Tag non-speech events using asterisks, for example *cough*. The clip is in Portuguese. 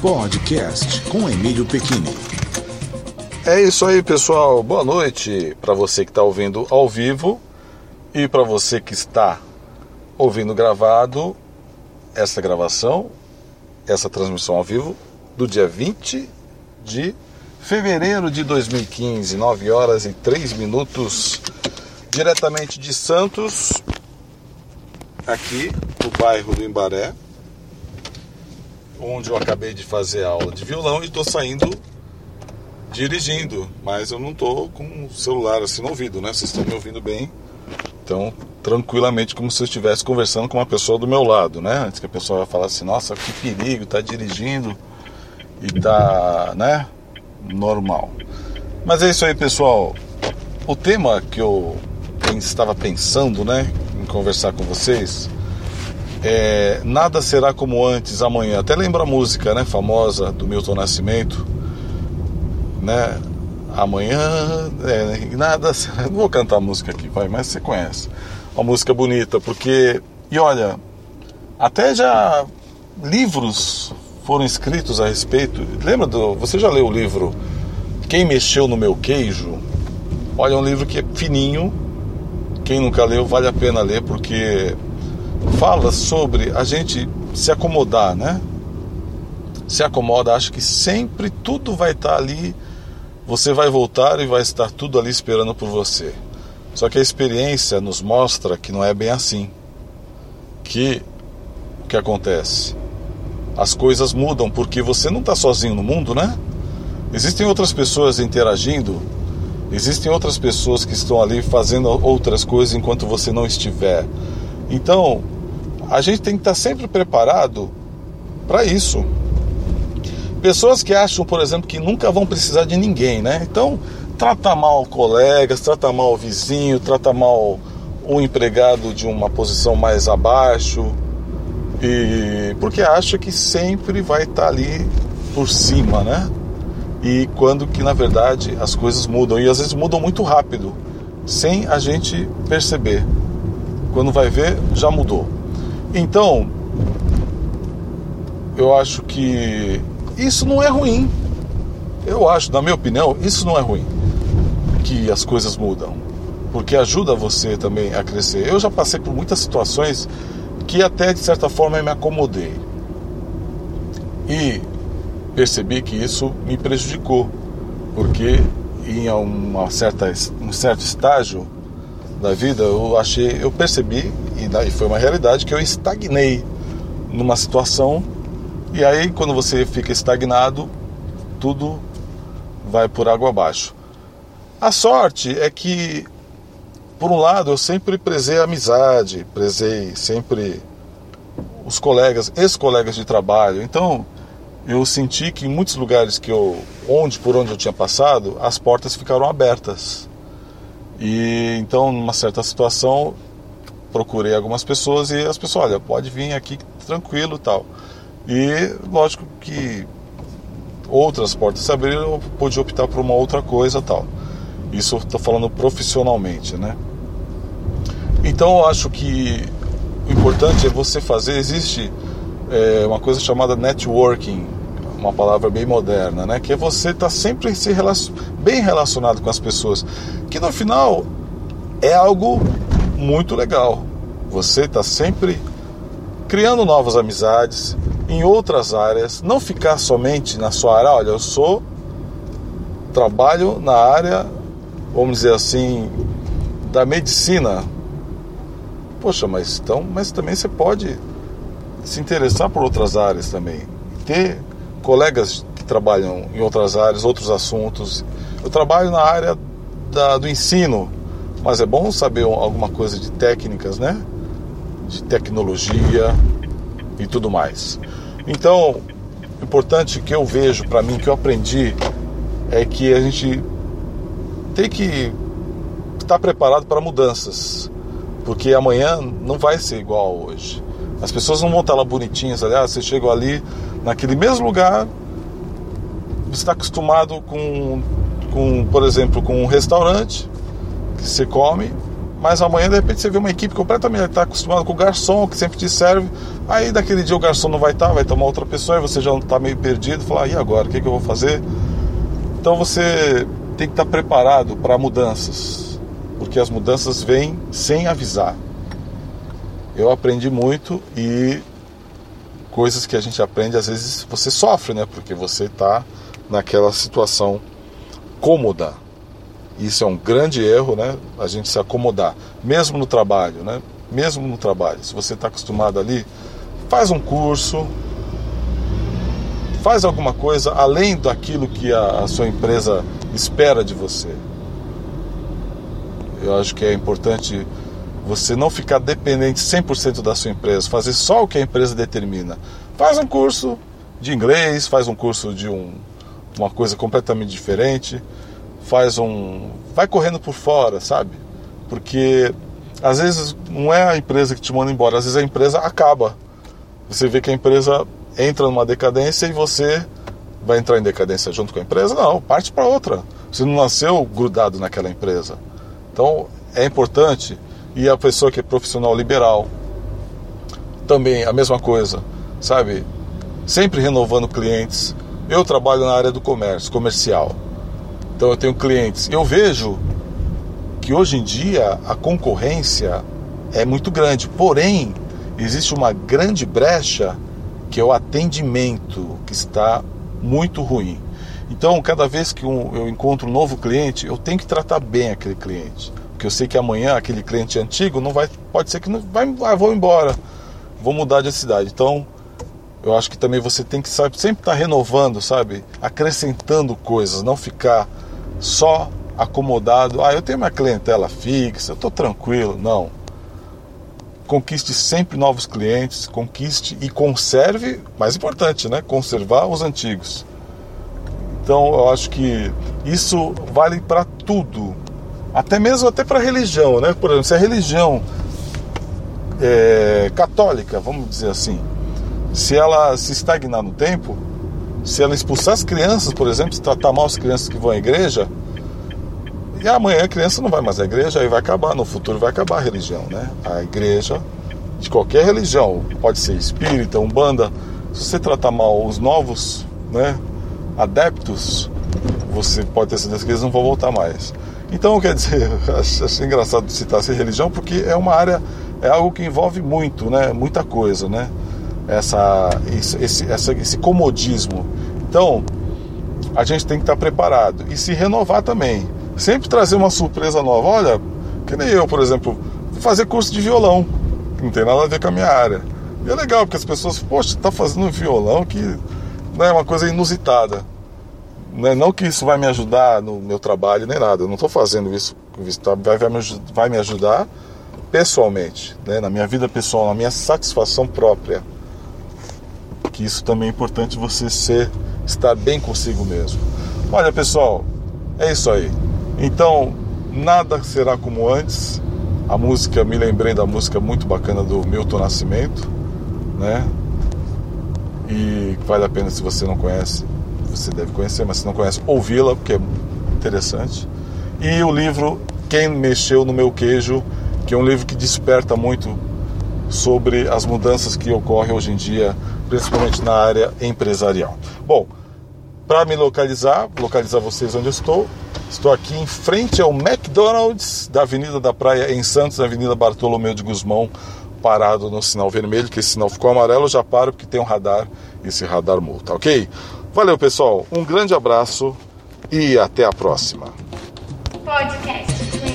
Podcast com Emílio Pequini. É isso aí, pessoal. Boa noite para você que está ouvindo ao vivo e para você que está ouvindo gravado essa gravação, essa transmissão ao vivo do dia 20 de fevereiro de 2015, 9 horas e 3 minutos, diretamente de Santos, aqui no bairro do Embaré, onde eu acabei de fazer aula de violão e estou saindo dirigindo, mas eu não estou com o celular assim no ouvido, né? Vocês estão me ouvindo bem, então tranquilamente como se eu estivesse conversando com uma pessoa do meu lado, né? Antes que a pessoa falar assim, nossa, que perigo, tá dirigindo e tá, né? Normal. Mas é isso aí, pessoal. O tema que eu estava pensando, né, em conversar com vocês é Nada será como antes amanhã. Até lembra a música, né, famosa do Milton Nascimento, né? Amanhã, é, nada. Não vou cantar a música aqui, vai, mas você conhece. Uma música bonita, porque. E olha, até já livros foram escritos a respeito. Lembra do. Você já leu o livro Quem Mexeu no Meu Queijo? Olha, é um livro que é fininho. Quem nunca leu, vale a pena ler, porque fala sobre a gente se acomodar, né? Se acomoda, acha que sempre tudo vai estar ali você vai voltar e vai estar tudo ali esperando por você. Só que a experiência nos mostra que não é bem assim. Que o que acontece? As coisas mudam porque você não está sozinho no mundo, né? Existem outras pessoas interagindo, existem outras pessoas que estão ali fazendo outras coisas enquanto você não estiver. Então, a gente tem que estar sempre preparado para isso. Pessoas que acham, por exemplo, que nunca vão precisar de ninguém, né? Então, trata mal colegas, trata mal o vizinho, trata mal o empregado de uma posição mais abaixo, e porque acha que sempre vai estar ali por cima, né? E quando que na verdade as coisas mudam e às vezes mudam muito rápido, sem a gente perceber. Quando vai ver, já mudou. Então, eu acho que isso não é ruim. Eu acho, na minha opinião, isso não é ruim. Que as coisas mudam. Porque ajuda você também a crescer. Eu já passei por muitas situações que até de certa forma eu me acomodei. E percebi que isso me prejudicou. Porque em uma certa, um certo estágio da vida eu achei, eu percebi, e foi uma realidade, que eu estagnei numa situação e aí, quando você fica estagnado, tudo vai por água abaixo. A sorte é que, por um lado, eu sempre prezei a amizade, prezei sempre os colegas, ex-colegas de trabalho. Então, eu senti que em muitos lugares que eu, onde por onde eu tinha passado, as portas ficaram abertas. E então, numa certa situação, procurei algumas pessoas e as pessoas, olha, pode vir aqui tranquilo, tal. E lógico que outras portas se abriram, eu pude optar por uma outra coisa tal. Isso estou falando profissionalmente, né? Então eu acho que o importante é você fazer. Existe é, uma coisa chamada networking, uma palavra bem moderna, né? Que é você estar tá sempre se relacion... bem relacionado com as pessoas, que no final é algo muito legal. Você está sempre criando novas amizades, em outras áreas, não ficar somente na sua área. Olha, eu sou trabalho na área, vamos dizer assim, da medicina. Poxa, mas então, mas também você pode se interessar por outras áreas também, ter colegas que trabalham em outras áreas, outros assuntos. Eu trabalho na área da, do ensino, mas é bom saber alguma coisa de técnicas, né? De tecnologia e tudo mais. Então, o importante que eu vejo para mim, que eu aprendi, é que a gente tem que estar preparado para mudanças, porque amanhã não vai ser igual hoje. As pessoas não vão estar lá bonitinhas, aliás, você chega ali naquele mesmo lugar, você está acostumado com, com, por exemplo, com um restaurante você come Mas amanhã, de repente, você vê uma equipe completamente está acostumada com o garçom, que sempre te serve. Aí, daquele dia, o garçom não vai estar, tá, vai tomar outra pessoa, e você já está meio perdido. Fala, e agora? O que, que eu vou fazer? Então, você tem que estar tá preparado para mudanças, porque as mudanças vêm sem avisar. Eu aprendi muito e coisas que a gente aprende, às vezes você sofre, né? Porque você está naquela situação cômoda. Isso é um grande erro, né? A gente se acomodar, mesmo no trabalho, né? Mesmo no trabalho. Se você está acostumado ali, faz um curso, faz alguma coisa além daquilo que a, a sua empresa espera de você. Eu acho que é importante você não ficar dependente 100% da sua empresa, fazer só o que a empresa determina. Faz um curso de inglês, faz um curso de um, uma coisa completamente diferente, faz um. vai correndo por fora, sabe? Porque às vezes não é a empresa que te manda embora, às vezes a empresa acaba. Você vê que a empresa entra numa decadência e você vai entrar em decadência junto com a empresa? Não, parte para outra. Você não nasceu grudado naquela empresa. Então é importante. E a pessoa que é profissional liberal, também a mesma coisa, sabe? Sempre renovando clientes. Eu trabalho na área do comércio, comercial. Então eu tenho clientes. Eu vejo que hoje em dia a concorrência é muito grande, porém existe uma grande brecha que é o atendimento que está muito ruim. Então, cada vez que eu encontro um novo cliente, eu tenho que tratar bem aquele cliente, porque eu sei que amanhã aquele cliente antigo não vai, pode ser que não vai, ah, vou embora, vou mudar de cidade. Então, eu acho que também você tem que sabe, sempre estar tá renovando, sabe, acrescentando coisas, não ficar só acomodado. Ah, eu tenho minha clientela fixa, eu estou tranquilo. Não. Conquiste sempre novos clientes, conquiste e conserve, mais importante, né? Conservar os antigos. Então eu acho que isso vale para tudo, até mesmo até para religião, né? Por exemplo, se a religião é, católica, vamos dizer assim, se ela se estagnar no tempo, se ela expulsar as crianças, por exemplo, se tratar mal as crianças que vão à igreja, e amanhã a criança não vai mais à igreja, aí vai acabar, no futuro vai acabar a religião, né? A igreja, de qualquer religião, pode ser espírita, umbanda, se você tratar mal os novos, né, adeptos, você pode ter certeza que eles não vão voltar mais. Então, quer dizer, *laughs* acho engraçado citar essa religião porque é uma área, é algo que envolve muito, né, muita coisa, né? Essa, esse, esse comodismo. Então, a gente tem que estar preparado e se renovar também. Sempre trazer uma surpresa nova. Olha, que nem eu, por exemplo, fazer curso de violão, não tem nada a ver com a minha área. E é legal, porque as pessoas, poxa, está fazendo violão que não é uma coisa inusitada. Né? Não que isso vai me ajudar no meu trabalho nem nada. Eu não estou fazendo isso, vai, vai, me, vai me ajudar pessoalmente, né? na minha vida pessoal, na minha satisfação própria que isso também é importante você ser estar bem consigo mesmo. Olha, pessoal, é isso aí. Então, nada será como antes. A música, me lembrei da música muito bacana do Milton Nascimento, né? E vale a pena se você não conhece, você deve conhecer, mas se não conhece, ouvi-la, porque é interessante. E o livro Quem Mexeu no Meu Queijo, que é um livro que desperta muito sobre as mudanças que ocorrem hoje em dia principalmente na área empresarial. Bom, para me localizar, localizar vocês onde eu estou, estou aqui em frente ao McDonald's da Avenida da Praia em Santos, na Avenida Bartolomeu de Guzmão, parado no sinal vermelho, que esse sinal ficou amarelo, já paro porque tem um radar, esse radar multa, ok? Valeu, pessoal, um grande abraço e até a próxima. Podcast.